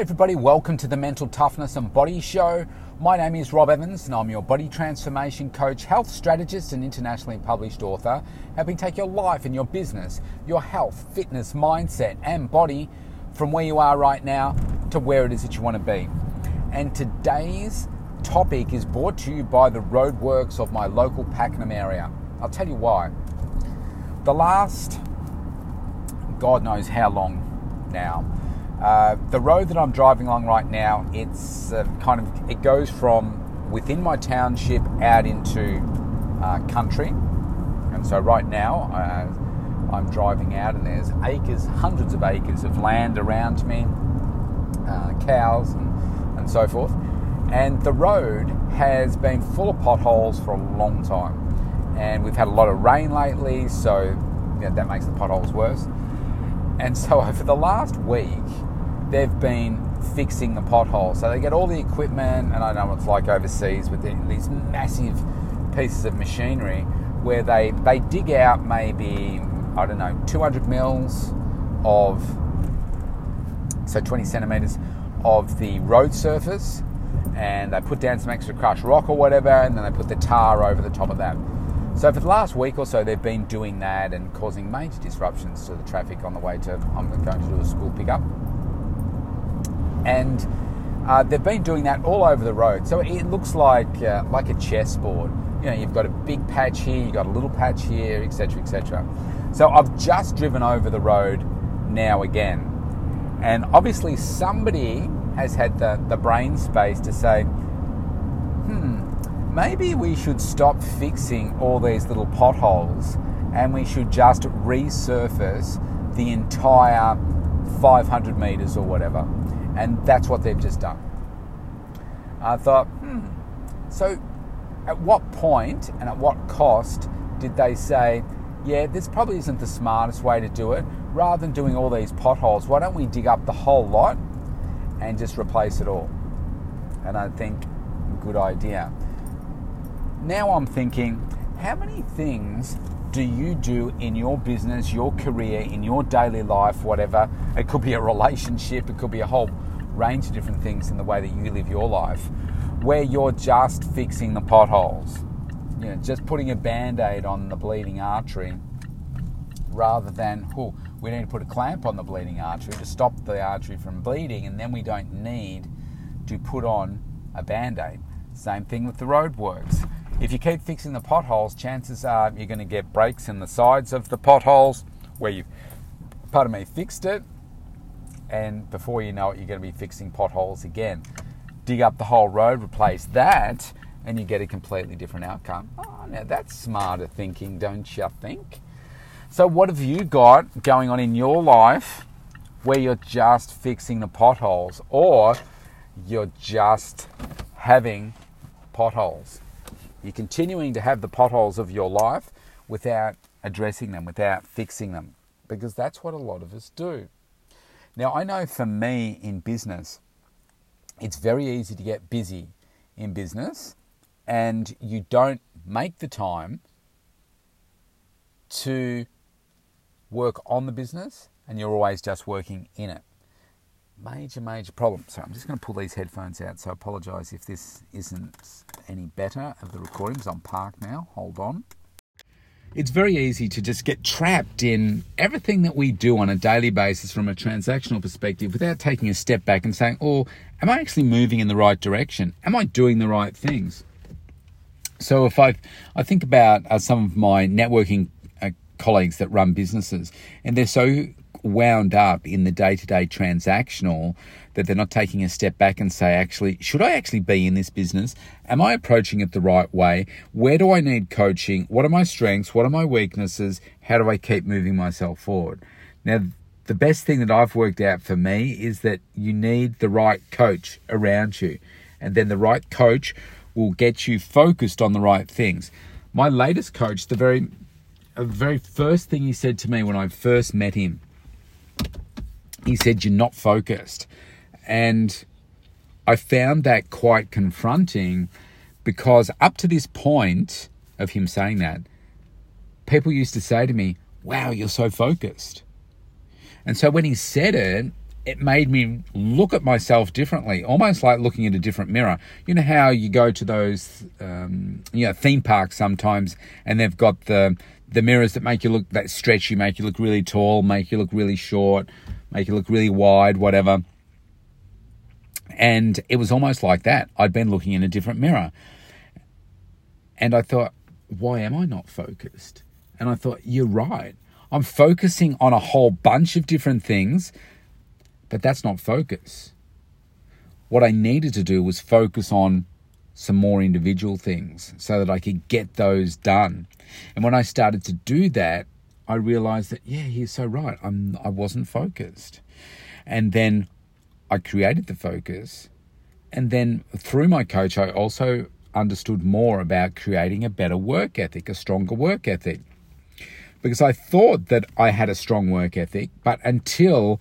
Everybody, welcome to the Mental Toughness and Body Show. My name is Rob Evans and I'm your body transformation coach, health strategist, and internationally published author, helping take your life and your business, your health, fitness, mindset, and body from where you are right now to where it is that you want to be. And today's topic is brought to you by the roadworks of my local Pakenham area. I'll tell you why. The last, God knows how long now, uh, the road that I'm driving along right now, it's uh, kind of it goes from within my township out into uh, country, and so right now uh, I'm driving out, and there's acres, hundreds of acres of land around me, uh, cows and, and so forth, and the road has been full of potholes for a long time, and we've had a lot of rain lately, so that makes the potholes worse. And so over the last week, they've been fixing the potholes. So they get all the equipment, and I know what it's like overseas with these massive pieces of machinery where they, they dig out maybe, I don't know, 200 mils of, so 20 centimeters of the road surface, and they put down some extra crushed rock or whatever, and then they put the tar over the top of that. So for the last week or so, they've been doing that and causing major disruptions to the traffic on the way to. I'm going to do a school pickup and uh, they've been doing that all over the road. So it looks like uh, like a chessboard. You know, you've got a big patch here, you've got a little patch here, etc., etc. So I've just driven over the road now again, and obviously somebody has had the, the brain space to say, hmm, maybe we should stop fixing all these little potholes and we should just resurface the entire 500 meters or whatever. And that's what they've just done. I thought, hmm, so at what point and at what cost did they say, yeah, this probably isn't the smartest way to do it? Rather than doing all these potholes, why don't we dig up the whole lot and just replace it all? And I think, good idea. Now I'm thinking, how many things do you do in your business, your career, in your daily life, whatever? It could be a relationship, it could be a whole range of different things in the way that you live your life, where you're just fixing the potholes. You know, just putting a band aid on the bleeding artery rather than, oh, we need to put a clamp on the bleeding artery to stop the artery from bleeding, and then we don't need to put on a band aid. Same thing with the roadworks if you keep fixing the potholes, chances are you're going to get breaks in the sides of the potholes where you've, pardon me, fixed it, and before you know it, you're going to be fixing potholes again. Dig up the whole road, replace that, and you get a completely different outcome. Oh, now that's smarter thinking, don't you think? So, what have you got going on in your life where you're just fixing the potholes or you're just having potholes? You're continuing to have the potholes of your life without addressing them, without fixing them, because that's what a lot of us do. Now, I know for me in business, it's very easy to get busy in business and you don't make the time to work on the business and you're always just working in it major, major problem. So I'm just going to pull these headphones out. So I apologise if this isn't any better of the recording because I'm parked now. Hold on. It's very easy to just get trapped in everything that we do on a daily basis from a transactional perspective without taking a step back and saying, oh, am I actually moving in the right direction? Am I doing the right things? So if I, I think about uh, some of my networking uh, colleagues that run businesses, and they're so wound up in the day to day transactional that they're not taking a step back and say, actually, should I actually be in this business? Am I approaching it the right way? Where do I need coaching? What are my strengths? What are my weaknesses? How do I keep moving myself forward? Now, the best thing that I've worked out for me is that you need the right coach around you, and then the right coach will get you focused on the right things. My latest coach, the very, the very first thing he said to me when I first met him, he said, You're not focused. And I found that quite confronting because up to this point of him saying that, people used to say to me, Wow, you're so focused. And so when he said it, it made me look at myself differently, almost like looking at a different mirror. You know how you go to those, um, you know, theme parks sometimes, and they've got the the mirrors that make you look that stretchy, make you look really tall, make you look really short, make you look really wide, whatever. And it was almost like that. I'd been looking in a different mirror, and I thought, why am I not focused? And I thought, you're right. I'm focusing on a whole bunch of different things but that's not focus. What I needed to do was focus on some more individual things so that I could get those done. And when I started to do that, I realized that, yeah, he's so right. I'm, I wasn't focused. And then I created the focus. And then through my coach, I also understood more about creating a better work ethic, a stronger work ethic. Because I thought that I had a strong work ethic, but until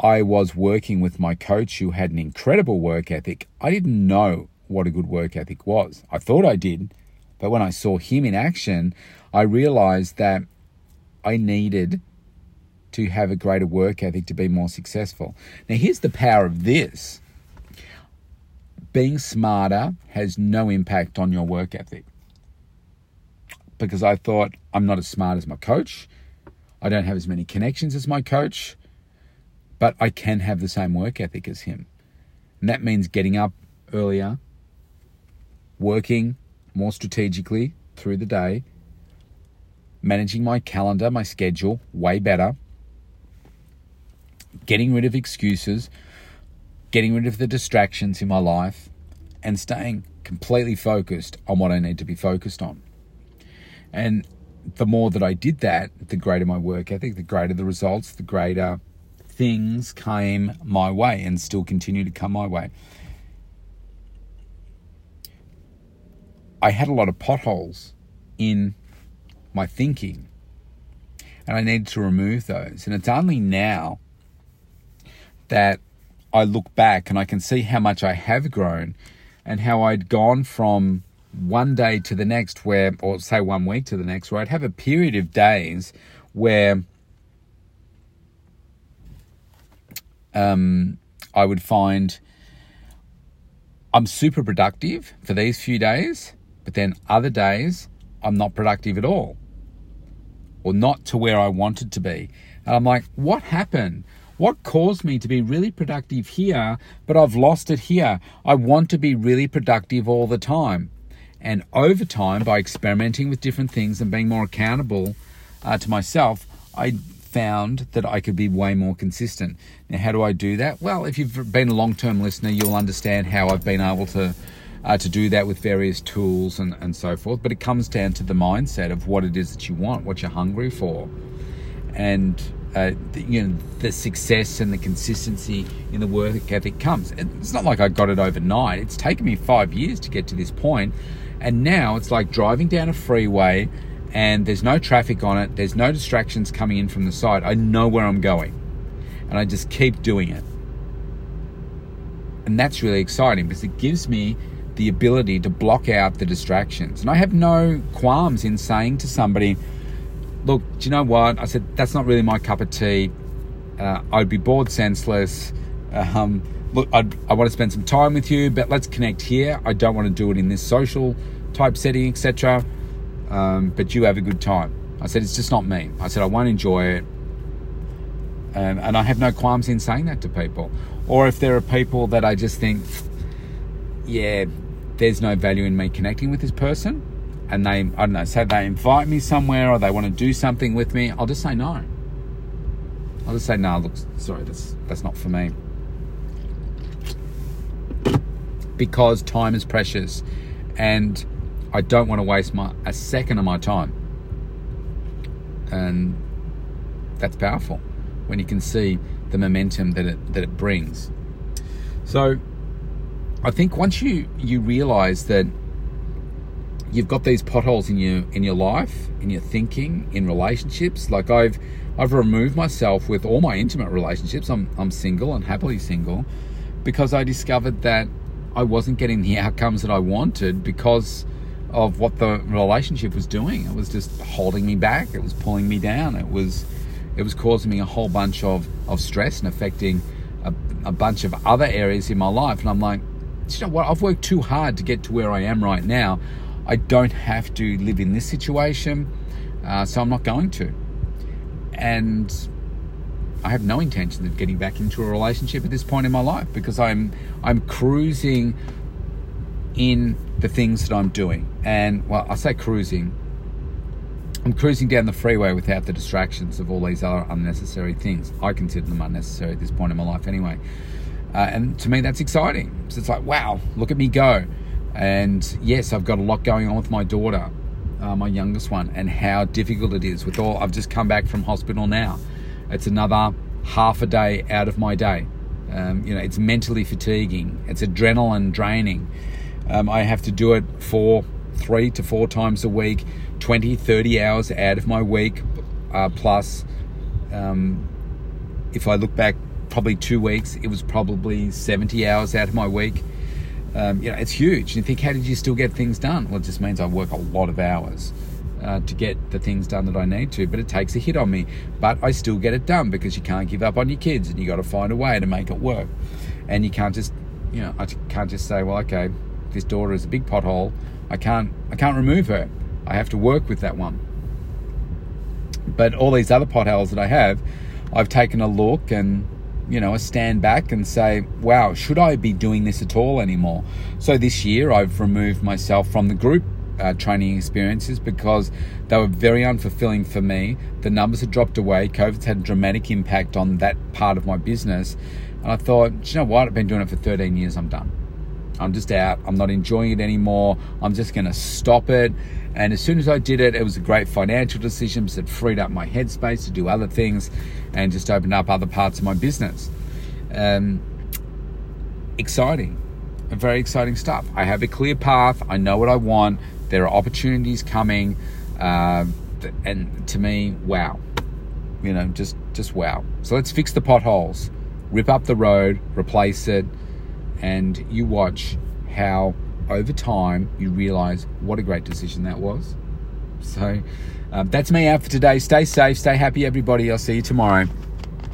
I was working with my coach who had an incredible work ethic. I didn't know what a good work ethic was. I thought I did, but when I saw him in action, I realized that I needed to have a greater work ethic to be more successful. Now, here's the power of this being smarter has no impact on your work ethic. Because I thought, I'm not as smart as my coach. I don't have as many connections as my coach but I can have the same work ethic as him. And that means getting up earlier, working more strategically through the day, managing my calendar, my schedule way better, getting rid of excuses, getting rid of the distractions in my life, and staying completely focused on what I need to be focused on. And the more that I did that, the greater my work ethic, the greater the results, the greater things came my way and still continue to come my way. I had a lot of potholes in my thinking, and I needed to remove those. And it's only now that I look back and I can see how much I have grown and how I'd gone from one day to the next, where, or say one week to the next, where I'd have a period of days where um, I would find I'm super productive for these few days, but then other days I'm not productive at all or not to where I wanted to be. And I'm like, what happened? What caused me to be really productive here, but I've lost it here? I want to be really productive all the time. And over time, by experimenting with different things and being more accountable uh, to myself, I found that I could be way more consistent. Now, how do I do that? Well, if you've been a long term listener, you'll understand how I've been able to. Uh, to do that with various tools and, and so forth, but it comes down to the mindset of what it is that you want, what you're hungry for, and uh, the, you know the success and the consistency in the work ethic comes. It's not like I got it overnight. It's taken me five years to get to this point, and now it's like driving down a freeway and there's no traffic on it, there's no distractions coming in from the side. I know where I'm going, and I just keep doing it. And that's really exciting because it gives me the ability to block out the distractions. And I have no qualms in saying to somebody, look, do you know what? I said, that's not really my cup of tea. Uh, I'd be bored senseless. Um, look, I'd, I want to spend some time with you, but let's connect here. I don't want to do it in this social type setting, etc um, but you have a good time. I said, it's just not me. I said, I won't enjoy it. Um, and I have no qualms in saying that to people. Or if there are people that I just think, yeah, there's no value in me connecting with this person, and they, I don't know, say they invite me somewhere or they want to do something with me, I'll just say no. I'll just say, no, look, sorry, that's, that's not for me. Because time is precious. And I don't want to waste my a second of my time. And that's powerful when you can see the momentum that it that it brings. So I think once you you realize that you've got these potholes in your in your life, in your thinking, in relationships, like I've I've removed myself with all my intimate relationships. I'm I'm single and happily single because I discovered that I wasn't getting the outcomes that I wanted because of what the relationship was doing. It was just holding me back. It was pulling me down. It was it was causing me a whole bunch of, of stress and affecting a, a bunch of other areas in my life. And I'm like, you know what? I've worked too hard to get to where I am right now. I don't have to live in this situation, uh, so I'm not going to. And I have no intention of getting back into a relationship at this point in my life because I'm I'm cruising in the things that I'm doing. And well, I say cruising. I'm cruising down the freeway without the distractions of all these other unnecessary things. I consider them unnecessary at this point in my life anyway. Uh, and to me, that's exciting. So it's like, wow, look at me go. And yes, I've got a lot going on with my daughter, uh, my youngest one, and how difficult it is with all. I've just come back from hospital now. It's another half a day out of my day. Um, you know, it's mentally fatiguing. It's adrenaline draining. Um, I have to do it for three to four times a week, 20, 30 hours out of my week, uh, plus. Um, if I look back probably two weeks, it was probably 70 hours out of my week. Um, you know, it's huge. You think, how did you still get things done? Well, it just means I work a lot of hours uh, to get the things done that I need to, but it takes a hit on me. But I still get it done because you can't give up on your kids and you got to find a way to make it work. And you can't just, you know, I can't just say, well, okay, this daughter is a big pothole. I can't, I can't remove her. I have to work with that one. But all these other potholes that I have, I've taken a look and you know, a stand back and say, wow, should I be doing this at all anymore? So this year I've removed myself from the group uh, training experiences because they were very unfulfilling for me. The numbers had dropped away. COVID's had a dramatic impact on that part of my business. And I thought, you know what? I've been doing it for 13 years. I'm done. I'm just out. I'm not enjoying it anymore. I'm just going to stop it. And as soon as I did it, it was a great financial decision because it freed up my headspace to do other things and just opened up other parts of my business. Um, exciting, very exciting stuff. I have a clear path. I know what I want. There are opportunities coming. Uh, and to me, wow. You know, just just wow. So let's fix the potholes, rip up the road, replace it, and you watch how over time you realize what a great decision that was. So um, that's me out for today. Stay safe, stay happy, everybody. I'll see you tomorrow.